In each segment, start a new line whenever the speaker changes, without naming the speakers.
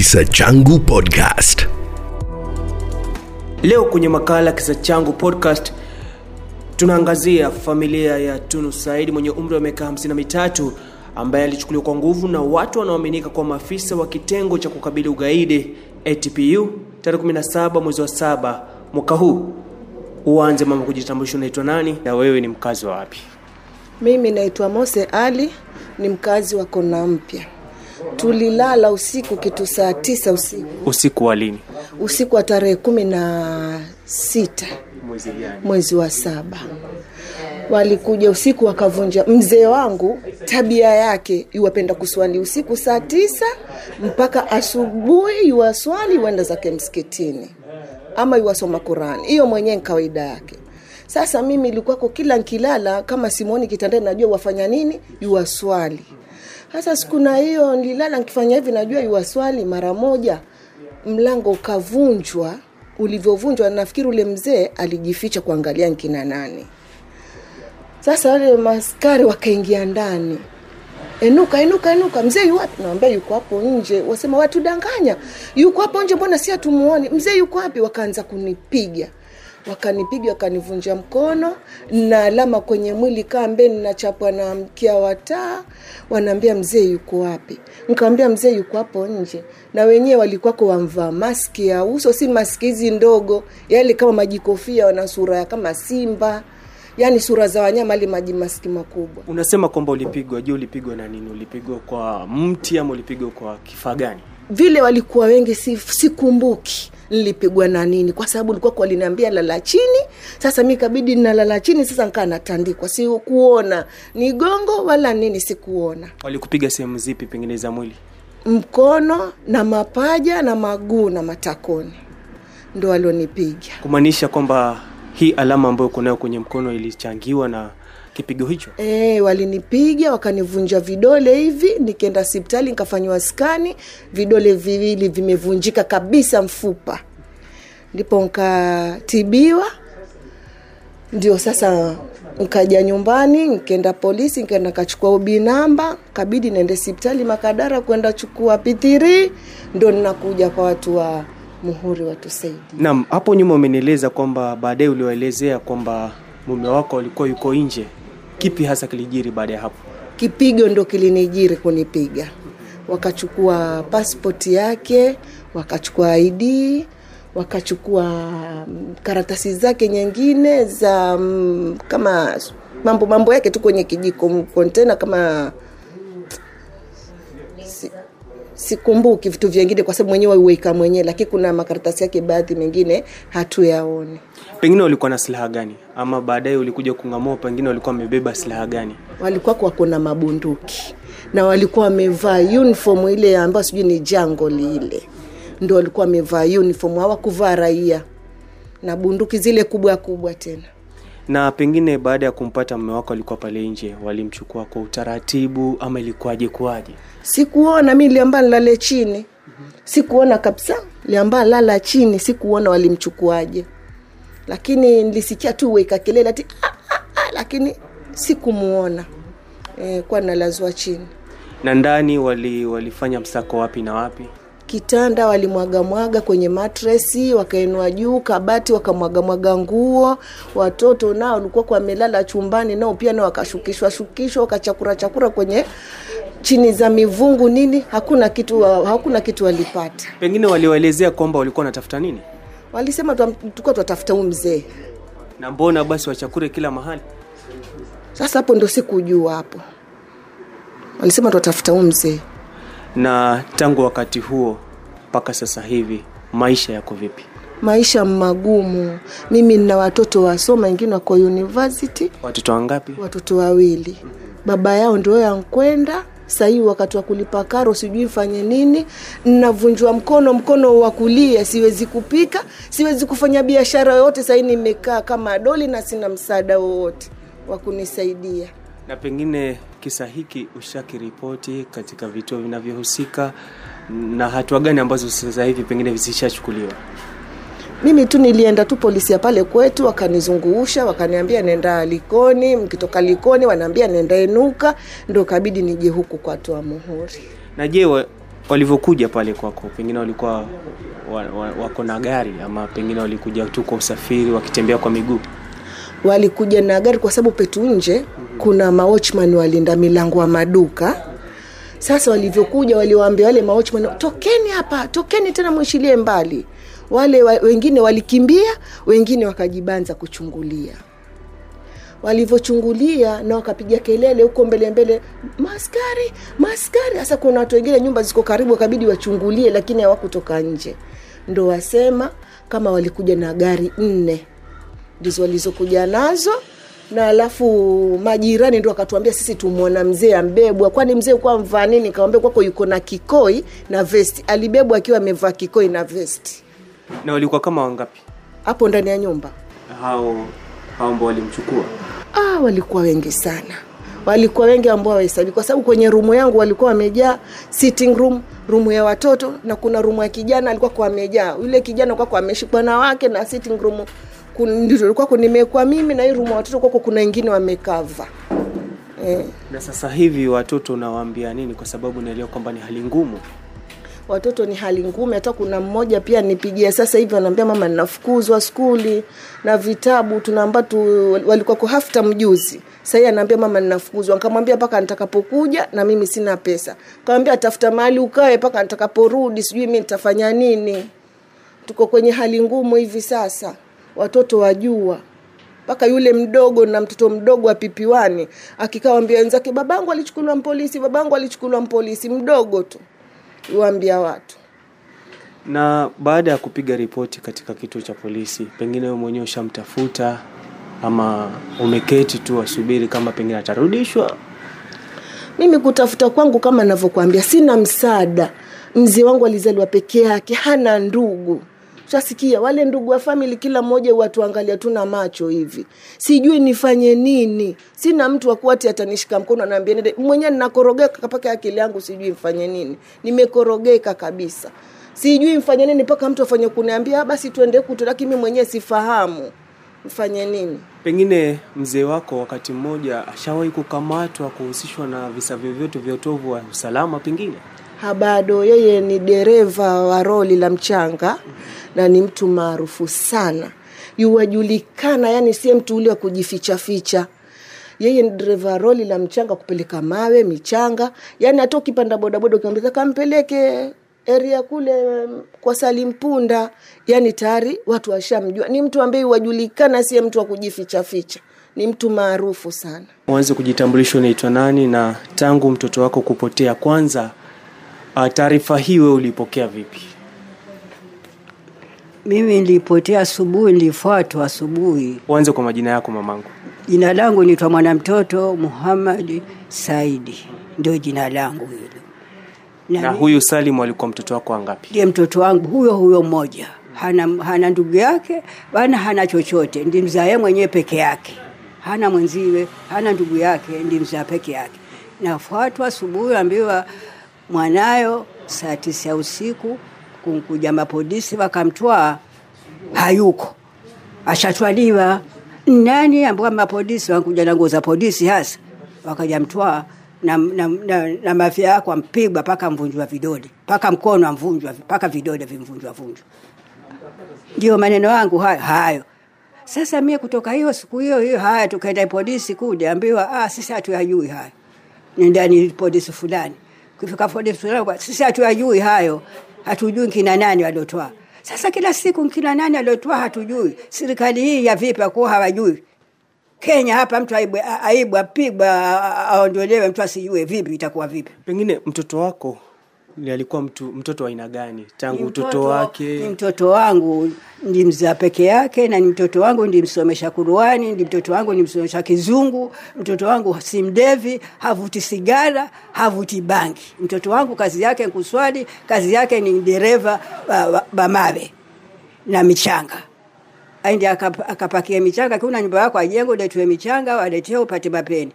Kisa Changu Podcast.
Leo kwenye makala Kisa Changu Podcast tunaangazia familia ya Tunu Said mwenye umri wa miaka 53 ambaye alichukuliwa kwa nguvu na watu wanaoaminika kwa maafisa wa kitengo cha kukabili ugaidi ATPU tarehe 17 mwezi wa saba mwaka huu. Uanze mama kujitambulisha, unaitwa nani na wewe ni mkazi wa wapi?
Mimi naitwa Mose Ali, ni mkazi wa Kona Mpya. Tulilala usiku kitu saa tisa usiku,
Usiku wa lini?
usiku wa tarehe kumi na sita
Mwezi gani?
mwezi wa saba. Walikuja usiku wakavunja. Mzee wangu tabia yake yuwapenda kuswali usiku saa tisa mpaka asubuhi, yuwaswali huenda zake msikitini ama yuwasoma Qurani. Hiyo mwenyewe ni kawaida yake. Sasa mimi ilikuwako kila nkilala kama simuoni kitandani, najua wafanya nini, yuwaswali. Sasa siku na hiyo nililala nikifanya hivi, najua yuwaswali. Mara moja mlango ukavunjwa. Ulivyovunjwa, nafikiri ule mzee alijificha kuangalia nkina nani. Sasa wale maskari wakaingia ndani, enuka enuka enuka, mzee yu wapi? Yuko hapo nje. Wasema watudanganya, yuko hapo nje, mbona si hatumuoni? Mzee yuko wapi? Wakaanza kunipiga wakanipiga wakanivunja mkono na alama kwenye mwili kaa mbeni nachapwa na mkia wataa wanaambia mzee yuko wapi nikawambia mzee yuko hapo nje na wenyewe walikuwako wamvaa maski ya uso si maski hizi ndogo yale kama majikofia wana sura ya kama simba yaani sura za wanyama ali maji maski makubwa
Unasema kwamba ulipigwa. Je, ulipigwa na nini? Ulipigwa kwa mti ama ulipigwa kwa kifaa gani?
vile walikuwa wengi si- sikumbuki nilipigwa na nini? Kwa sababu likuwa waliniambia lala chini. Sasa mi kabidi nalala chini sasa nkaa natandikwa. Sikuona ni gongo wala nini sikuona.
Walikupiga sehemu zipi pengine za mwili?
mkono na mapaja na maguu na matakoni. Ndo walionipiga.
Kumaanisha kwamba hii alama ambayo uko nayo kwenye mkono ilichangiwa na kipigo hicho.
E, walinipiga wakanivunja vidole hivi, nikaenda hospitali nikafanyiwa skani, vidole viwili vimevunjika kabisa mfupa, ndipo nkatibiwa. Ndio sasa nkaja nyumbani, nkaenda polisi, nkaenda kachukua ubi namba, kabidi naende hospitali Makadara kwenda chukua pitiri, ndo ninakuja kwa watu wa muhuri watusaidie.
Naam, hapo nyuma umenieleza kwamba baadaye uliwaelezea kwamba mume wako alikuwa yuko nje. Kipi hasa kilijiri baada ya hapo?
kipigo ndo kilinijiri kunipiga wakachukua paspoti yake wakachukua id wakachukua mm, karatasi zake nyingine za mm, kama mambo mambo yake tu kwenye kijiko kontena kama si, sikumbuki vitu vingine kwa sababu mwenyewe uweka mwenyewe lakini kuna makaratasi yake baadhi mengine hatuyaone
Pengine walikuwa na silaha gani, ama baadaye ulikuja kung'amua, pengine walikuwa wamebeba silaha gani?
walikuwa wako na mabunduki na walikuwa wamevaa uniform ile ambayo sijui ni jango lile ndo walikuwa wamevaa uniform hawakuvaa raia. Na bunduki zile kubwa kubwa tena.
Na pengine baada ya kumpata mume wako alikuwa pale nje, walimchukua kwa utaratibu ama ilikuwaje kuwaje?
sikuona mi liamba nilale chini. Sikuona kabisa liamba lala chini sikuona walimchukuaje. Lakini nilisikia tu weka kelele ati "Ah, ah, ah," lakini sikumuona. E, kwa nalazwa chini.
Na ndani wali, walifanya msako wapi na wapi?
Kitanda walimwagamwaga kwenye matresi wakainua juu kabati wakamwagamwaga nguo. Watoto nao walikuwa kwa wamelala chumbani nao pia nao wakashukishwa shukishwa wakachakura chakura kwenye chini za mivungu nini. Hakuna kitu hakuna kitu walipata.
Pengine waliwaelezea kwamba walikuwa wanatafuta nini,
walisema tulikuwa twatafuta huu mzee.
Na mbona basi wachakure kila mahali?
sasa hapo ndo sikujua hapo. Walisema twatafuta huu mzee
Na tangu wakati huo mpaka sasa hivi maisha yako vipi?
maisha magumu. Mimi nina watoto wasoma wengine wako university.
Watoto wangapi?
watoto wawili. Baba yao ndio yankwenda sahii wakati wa kulipa karo sijui fanye nini. Navunjwa mkono mkono wa kulia siwezi kupika siwezi kufanya biashara yoyote sahii nimekaa kama doli na sina msaada wowote wa kunisaidia.
Na pengine kisa hiki ushakiripoti katika vituo vinavyohusika, na hatua gani ambazo sasa hivi pengine zishachukuliwa?
mimi tu nilienda tu polisi ya pale kwetu wakanizungusha wakaniambia nenda likoni mkitoka likoni wanaambia nenda enuka ndo kabidi nije huku kwa toa muhuri
Na je, walivyokuja pale kwako pengine walikuwa wa, wa, wako na gari ama pengine walikuja tu kwa usafiri wakitembea kwa miguu
walikuja na gari kwa sababu petu nje kuna mawatchman walinda milango wa maduka. Sasa walivyokuja waliwaambia wale mawatchman tokeni hapa tokeni tena mwishilie mbali. Wale wa, wengine walikimbia wengine wakajibanza kuchungulia. Walivyochungulia na wakapiga kelele huko mbele mbele maskari maskari. Sasa kuna watu wengine nyumba ziko karibu wakabidi wachungulie lakini hawakutoka nje. Ndo wasema kama walikuja na gari nne ndizo walizokuja nazo. Na alafu majirani ndio wakatuambia sisi tumwona mzee ambebwa. Kwani mzee kuwa mvaa nini? Kawambia kwako yuko na kikoi na vesti. Alibebwa akiwa amevaa kikoi na vesti.
Na walikuwa kama wangapi?
Hapo ndani ya nyumba.
Hao hao ambao walimchukua?
Ah, walikuwa wengi sana. Walikuwa wengi ambao wahesabi kwa sababu kwenye rumu yangu walikuwa wamejaa sitting room rumu ya watoto na kuna rumu ya kijana alikuwa kwa amejaa. Yule kijana kwako ameshikwa na wake na sitting room ndio kwako nimekuwa mimi na hii rumu watoto kwako kuna wengine wamekava. Eh.
na sasa hivi watoto unawaambia nini? Kwa sababu naelewa kwamba ni hali ngumu.
Watoto ni hali ngumu hata kuna mmoja pia nipigia sasa hivi anaambia mama ninafukuzwa skuli na vitabu tunaamba tu walikuwako hafta mjuzi sahii anaambia mama ninafukuzwa. Nikamwambia mpaka nitakapokuja na mimi sina pesa. Kamwambia tafuta mahali ukae mpaka nitakaporudi sijui mi nitafanya nini. Tuko kwenye hali ngumu hivi sasa watoto wajua mpaka yule mdogo na mtoto mdogo wa pipiwani akikawambia wenzake babangu alichukuliwa mpolisi babangu alichukuliwa mpolisi mdogo tu. Iwaambia watu.
Na baada ya kupiga ripoti katika kituo cha polisi pengine wewe mwenyewe ushamtafuta ama umeketi tu wasubiri kama pengine atarudishwa?
Mimi kutafuta kwangu kama navyokwambia sina msaada. Mzee wangu alizaliwa peke yake hana ndugu shasikia wale ndugu wa famili kila mmoja watuangalia tu na macho hivi. Sijui nifanye nini. Sina mtu wakuati atanishika mkono anaambia nende mwenyewe ninakorogeka mpaka akili yangu sijui mfanye nini. Nimekorogeka kabisa. Sijui mfanye nini mpaka mtu afanye kuniambia basi tuende kutu lakini mimi mwenyewe sifahamu. Mfanye nini?
Pengine mzee wako wakati mmoja ashawahi kukamatwa kuhusishwa na visa vyovyote vya utovu wa usalama pengine
bado yeye ni dereva wa roli la mchanga na ni mtu maarufu sana. Yuwajulikana yani sie mtu ule wa kujifichaficha. Yeye ni dereva roli la mchanga kupeleka mawe michanga. Yani hata ukipanda bodaboda ukiambia kampeleke eria kule kwa salimpunda yani tayari watu washamjua. Ni mtu ambaye wajulikana sie mtu wa kujifichaficha. Ni mtu maarufu sana.
Uanze kujitambulisha unaitwa nani na tangu mtoto wako kupotea kwanza taarifa hii wewe ulipokea vipi?
Mimi nilipotea asubuhi nilifuatwa asubuhi.
Uanze kwa majina yako mamangu.
Jina langu nitwa mwanamtoto muhamadi saidi ndio jina langu hilo.
Na, na huyu salim alikuwa mtoto wako wangapi
ndiye mtoto wangu huyo huyo mmoja. Hana, hana ndugu yake bana, hana chochote. Ndi mzae mwenyewe peke yake. Hana mwenziwe hana ndugu yake ndi mzaa peke yake. Nafuatwa asubuhi ambiwa mwanayo saa tisa ya usiku kunkuja mapolisi wakamtwaa hayuko. Ashatwaliwa. Nani ambao mapolisi wankuja na nguo za polisi hasa? Wakaja mtwaa na, na, na, na mafia yako ampigwa mpaka mvunjwa vidole mpaka mkono amvunjwa mpaka vidole vimvunjwa vunjwa. Ndio maneno yangu hayo hayo. Sasa mie kutoka hiyo siku hiyo hiyo haya tukaenda polisi kuja ambiwa ah, sisi hatuyajui hayo. Nendani polisi fulani kufika polisi fulani sisi hatuyajui hayo. Hatujui kina nani waliotoa. Sasa kila siku kina nani aliotoa hatujui. Serikali hii ya vipi akuwa hawajui? Kenya hapa mtu aibu, aibu apigwa aondolewe mtu asijue vipi itakuwa vipi.
Pengine mtoto wako alikuwa mtu mtoto wa aina gani? Tangu
Ni
utoto
mtoto-
wake?
ni mtoto wangu ndi mzaa peke yake na ni mtoto wangu ndimsomesha kuruani ndi mtoto wangu ndimsomesha kizungu mtoto wangu si mdevi havuti sigara havuti bangi. Mtoto wangu kazi yake kuswali kazi yake ni dereva bamawe na michanga. Aende akapakia michanga kuna nyumba yako ajenge uletee michanga waletea upate mapeni.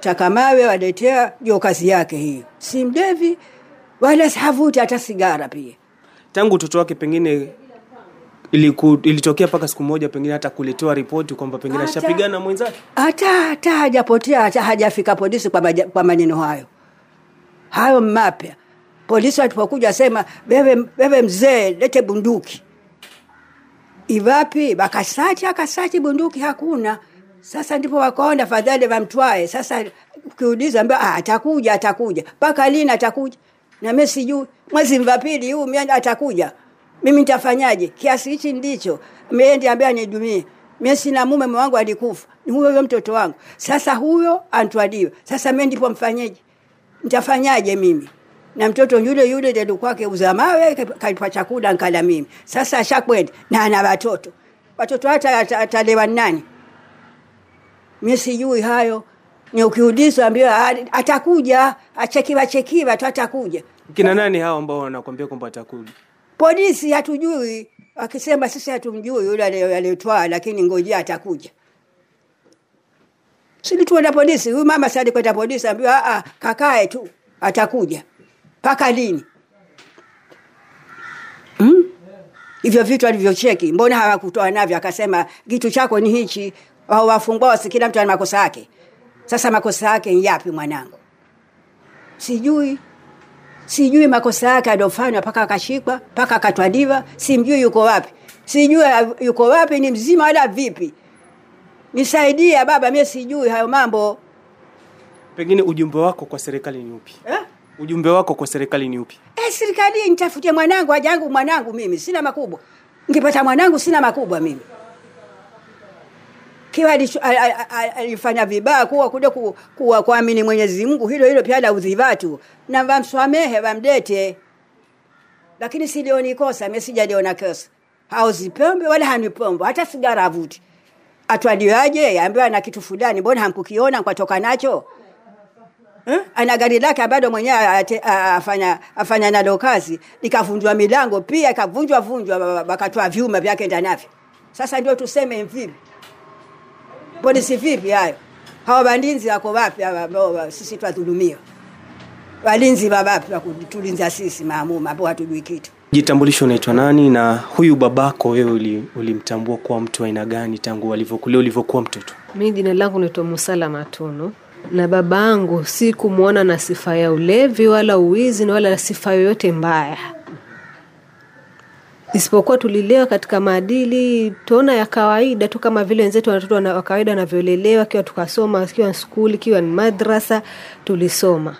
Takamawe waletea ndio kazi yake hiyo. Si mdevi wala havuti hata sigara pia.
Tangu utoto wake pengine iliku, ilitokea mpaka siku moja pengine hata kuletewa ripoti kwamba pengine ashapigana mwenzake.
hata hata hajapotea hata hajafika polisi kwa, maja, kwa maneno hayo. Hayo mapya. Polisi walipokuja sema bebe, bebe mzee lete bunduki. Iwapi? Wakasachi akasati bunduki hakuna. Sasa ndipo wakaona fadhali wamtwae. Sasa ukiuliza ambia ah, atakuja atakuja. Mpaka lini atakuja na mimi sijui mwezi mvapili pili huu mimi atakuja. Mimi nitafanyaje? Kiasi hichi ndicho. Mimi ndiye ambaye anidumie. Mimi sina mume mume wangu alikufa. Ni huyo huyo mtoto wangu. Sasa huyo antwaliwe sasa mimi ndipo mfanyeje? Nitafanyaje mimi? Na mtoto yule yule ndio kwake uzamawe kalipa chakula nkala mimi. Sasa ashakwenda na ana watoto. Watoto hata atalewa nani? Mimi sijui hayo. Ni ukiulizwa ambiwa "Ah, atakuja. Achekiwa chekiwa tu atakuja
kina nani hao ambao wanakwambia kwamba atakuja
polisi hatujui. Akisema sisi hatumjui yule aliyetwaa lakini ngojea atakuja. Silituenda polisi? Huyu mama sadi kwenda polisi ambiwa a, ah, kakae tu atakuja. Mpaka lini? Hmm? hivyo vitu alivyocheki mbona hawakutoa navyo? Akasema kitu chako ni hichi wafungwa kila mtu ana makosa yake. Sasa makosa yake ni yapi mwanangu? Sijui sijui makosa yake aliofanywa mpaka akashikwa mpaka akatwaliwa simjui yuko wapi. Sijui ah, yuko wapi ni mzima wala vipi. Nisaidia baba mie sijui hayo mambo.
Pengine ujumbe wako kwa serikali ni upi?
Eh?
ujumbe wako kwa serikali ni upi?
Eh, serikali nitafutie mwanangu ajangu mwanangu mimi sina makubwa. Ngipata mwanangu sina makubwa mimi kiwa alifanya vibaya kuwa kuja kuwa kuamini mwenyezi mungu hilo hilo pia laudhi watu na wamswamehe wamdete lakini silioni kosa mimi sijaliona kosa. Hauzipombe wala hanipombo hata sigara avuti atwaliwaje? Ambiwa na kitu fulani mbona hamkukiona kwatoka nacho? Eh? ana gari lake bado mwenyewe afanya afanya nalo kazi. Likavunjwa milango pia ikavunjwa vunjwa wa- wa- wakatoa vyuma vyake ndanavyo sasa ndio tuseme vipi polisi vipi hayo? Hawa walinzi wako wapi hawa ambao sisi twadhulumiwa walinzi wa wapi wa kutulinza sisi maamuma ambao hatujui kitu?
Jitambulisho unaitwa nani na huyu babako wewe uli- ulimtambua kuwa mtu aina gani tangu alivyokulia ulivyokuwa mtoto?
Mi jina langu naitwa Musala Matunu na baba angu si kumwona na sifa ya ulevi wala uwizi na wala sifa yoyote mbaya, isipokuwa tulilewa katika maadili tuona ya kawaida tu, kama vile wenzetu watoto wa kawaida wanavyolelewa, kiwa tukasoma, kiwa skuli, kiwa ni madrasa, tulisoma.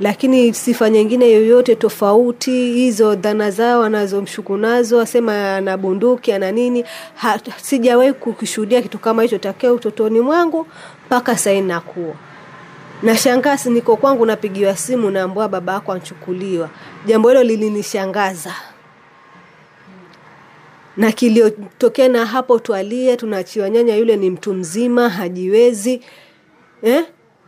Lakini sifa nyingine yoyote tofauti hizo dhana zao wanazomshuku nazo asema ana bunduki ana nini sijawahi kukishuhudia kitu kama hicho takea utotoni mwangu mpaka sahii nakuwa. Nashangaa niko kwangu napigiwa simu naambua baba yako anchukuliwa. Jambo hilo lilinishangaza na kiliotokea na hapo twalie tunaachiwa nyanya yule ni mtu mzima hajiwezi eh?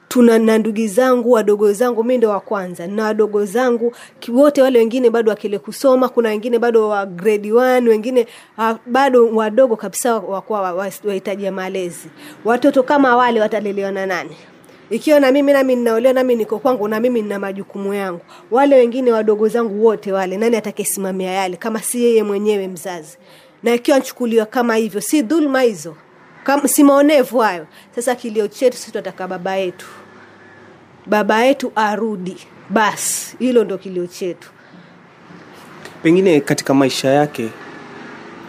tuna na ndugu zangu wadogo zangu mi ndo wa kwanza. Na wadogo zangu wote wale wengine bado wakile kusoma kuna wengine bado wa grade 1 wengine uh, bado wadogo kabisa wakuwa wahitaji ya malezi. Watoto kama wale watalelewa na nani ikiwa na mimi nami ninaolewa nami niko kwangu na mimi nina majukumu yangu. Wale wengine wadogo zangu wote wale nani atakayesimamia yale kama si yeye mwenyewe mzazi? Na ikiwa nchukuliwa kama hivyo si dhulma hizo. Si maonevu hayo. Sasa kilio chetu tunataka baba yetu. Baba yetu arudi. Basi hilo ndo kilio chetu.
Pengine katika maisha yake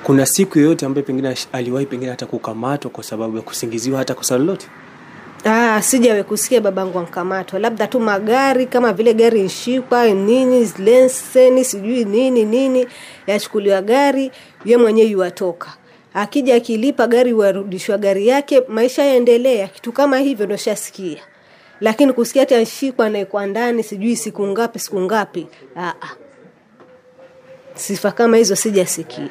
kuna siku yoyote ambayo pengine aliwahi pengine hata kukamatwa kwa sababu ya kusingiziwa hata kosa lolote
Ah, sijawe kusikia babangu ankamatwa, labda tu magari kama vile gari nshikwa nini leseni sijui nini nini, yachukuliwa gari, ye mwenyewe yuwatoka akija akilipa gari warudishwa gari yake, maisha yaendelea. Kitu kama hivyo ndo shasikia, lakini kusikia ati anshikwa naekwa ndani sijui siku ngapi siku ngapi, ah, ah. sifa kama hizo sijasikia.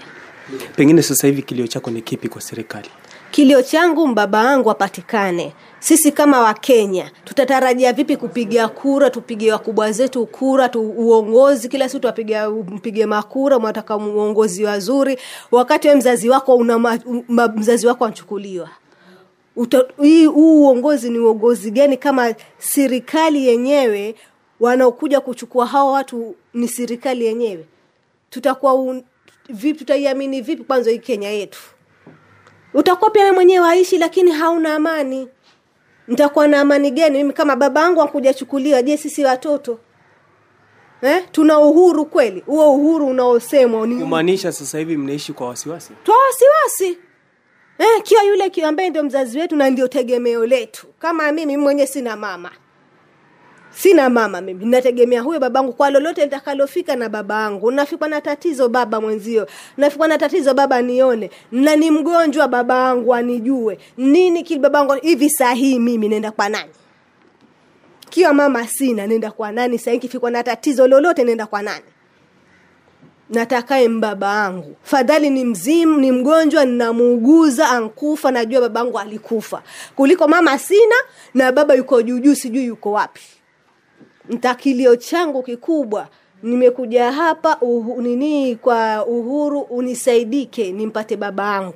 pengine sasa hivi kilio chako ni kipi kwa serikali
Kilio changu mbaba wangu apatikane. Sisi kama Wakenya tutatarajia vipi kupiga kura? Tupige wakubwa zetu kura tu uongozi, kila siku tuwapiga mpige makura, mwataka uongozi wazuri, wakati we mzazi wako una mzazi wako anchukuliwa huu uongozi ni uongozi gani kama serikali yenyewe wanaokuja kuchukua hawa watu ni serikali yenyewe? Tutakuwa vipi? Tutaiamini vipi kwanza hii Kenya yetu? Utakuwa pia wewe mwenyewe waishi lakini hauna amani. Nitakuwa na amani gani? Mimi kama baba angu akuja chukuliwa je sisi watoto? Eh? tuna uhuru kweli? Huo uhuru unaosemwa ni
kumaanisha sasa hivi mnaishi kwa wasiwasi?
Twa wasiwasi. Eh, kiwa yule kiwa ambaye ndio mzazi wetu na ndio tegemeo letu. Kama mimi mwenye sina mama sina mama mimi. Nategemea huyo babangu kwa lolote nitakalofika na babangu. Nafikwa na tatizo baba mwenzio. Nafikwa na tatizo baba nione. Na ni mgonjwa babangu anijue. Nini kili babangu hivi saa mimi naenda kwa nani? Kiwa mama sina nenda kwa nani? Sahii kifikwa na tatizo lolote nenda kwa nani? Natakaye mbaba angu fadhali ni mzimu ni mgonjwa ninamuuguza ankufa najua babangu alikufa. Kuliko mama sina na baba yuko juujuu sijui yuko wapi ntakilio changu kikubwa nimekuja hapa uhu, nini kwa uhuru unisaidike nimpate baba yangu.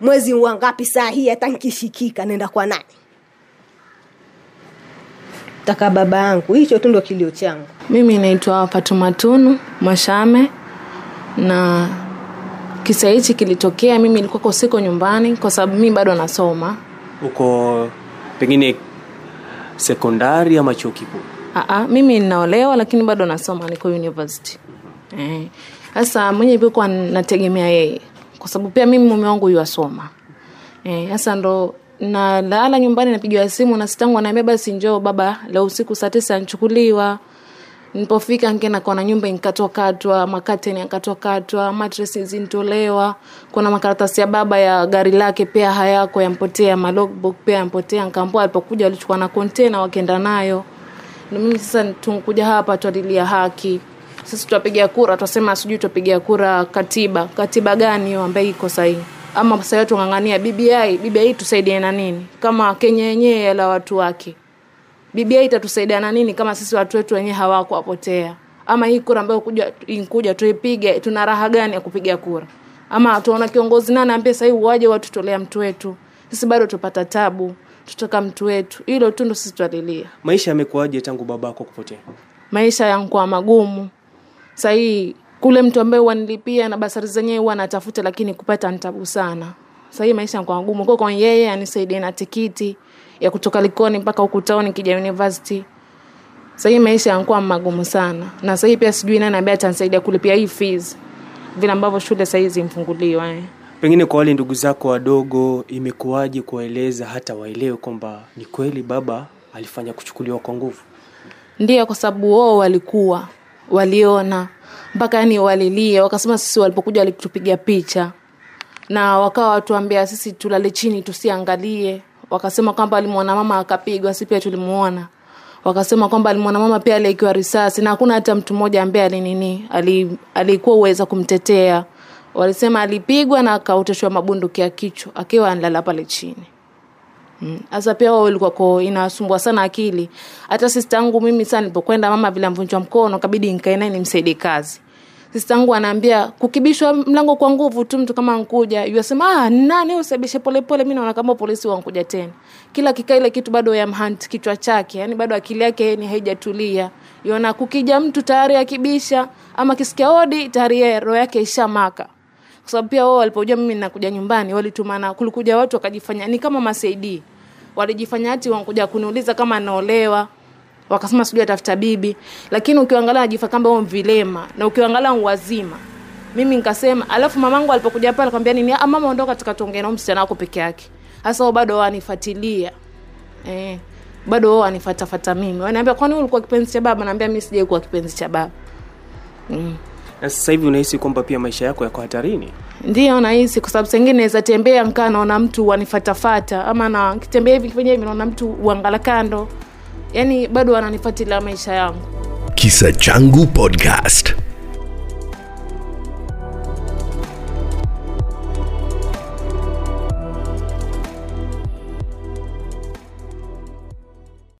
Mwezi wangapi saa hii hata nkishikika nenda kwa nani? Taka baba yangu hicho tu ndo kilio changu.
Mimi naitwa patumatunu mashame na kisa hichi kilitokea mimi ilikuwako siko nyumbani kwa sababu mi bado nasoma.
Uko pengine sekondari ama chuo kikuu
Aa, mimi ninaolewa lakini bado nasoma niko university. Sasa e, mwenye pikuwa nategemea yeye kwa sababu pia mimi mume wangu yuasoma. Sasa e, ndo nalala nyumbani napigiwa simu na sitangu anaambia basi njoo baba leo usiku saa tisa nchukuliwa. Nilipofika nkenda kona nyumba inkatwakatwa makateni yakatwakatwa matresi zintolewa. Kuna makaratasi ya baba ya gari lake pia hayako yampotea malogbook pia yampotea. Nkaambua alipokuja walichukua na kontena wakenda nayo na mimi sasa tunkuja hapa twalilia haki. Sisi twapiga kura twasema sijui twapiga kura katiba. Katiba gani hiyo ambayo iko sahii ama sahii tung'ang'ania bbi bbi tusaidie na nini? Kama kenya yenyewe yala watu wake. Bbi itatusaidia na nini kama sisi watu wetu wenyewe hawako wapotea ama hii kura ambayo kuja tuipige tuna raha gani ya kupiga kura? Ama tuona kiongozi nani ambie sahii uwaje watutolea mtu wetu? Sisi bado tupata tabu tutaka mtu wetu. Hilo tu ndo sisi twalilia
maisha yamekuwaje tangu babako kupotea?
Maisha yankuwa magumu. Sahii kule mtu ambaye wanilipia na basari zenyewe huwa natafuta lakini kupata ntabu sana. Sahii maisha yankuwa magumu. Kwa kwa yeye anisaidie na tikiti ya kutoka likoni mpaka ukutaoni kija university. Sahii maisha yankuwa magumu sana. Na sahii pia sijui nani ambaye atanisaidia kulipia hii fees. Vile ambavyo shule sahii zimfunguliwa eh.
Pengine kwa wale ndugu zako wadogo imekuwaje kuwaeleza hata waelewe kwamba ni kweli baba alifanya kuchukuliwa kwa nguvu?
Ndio kwa sababu wao walikuwa waliona mpaka yani walilia wakasema sisi walipokuja walitupiga picha. Na wakawa watuambia sisi tulale chini tusiangalie. Wakasema kwamba alimwona mama akapigwa si pia tulimuona. Wakasema kwamba alimwona mama pia aliikiwa risasi na hakuna hata mtu mmoja ambaye alinini alikuwa uweza kumtetea walisema alipigwa na akaoteshwa mabunduki ya kichwa akiwa analala pale chini. Sasa pia wao ilikuwa ko inasumbua sana akili. Hata sistangu mimi sana nilipokwenda mama vile amvunjwa mkono kabidi nikae naye kazi. Sistangu anaambia kukibishwa mlango kwa nguvu tu mtu kama nkuja yasema ah nani usabishe polepole mi naona kama polisi wankuja tena. Kila kikaa ile kitu bado yamhant kichwa chake yani bado akili yake ni haijatulia. Yona kukija mtu tayari akibisha ama kisikia odi tayari roho yake ishamaka kwa sababu pia wao walipojua mimi nakuja nyumbani walitumana kulikuja watu wakajifanya ni kama masaidii walijifanya hati wankuja kuniuliza kama naolewa wakasema sijui atafuta bibi. Lakini ukiangalia najifa kama huo mvilema na ukiangalia uwazima. mimi nikasema alafu mamangu alipokuja pale akamwambia nini ah mama ondoka tukatongea na msichana wako peke yake. Hasa wao bado wanifuatilia. Eh bado wao wanifatafata mimi. Wanaambia kwani ulikuwa kipenzi cha baba? Naambia mimi sijai kuwa kipenzi cha baba
na sasa hivi unahisi kwamba pia maisha yako yako hatarini?
Ndio nahisi kwa sababu sengine naweza tembea nkaa naona mtu wanifatafata ama na kitembea hivi kifanya hivi naona mtu uangala kando. Yaani bado wananifuatilia maisha yangu.
Kisa Changu Podcast.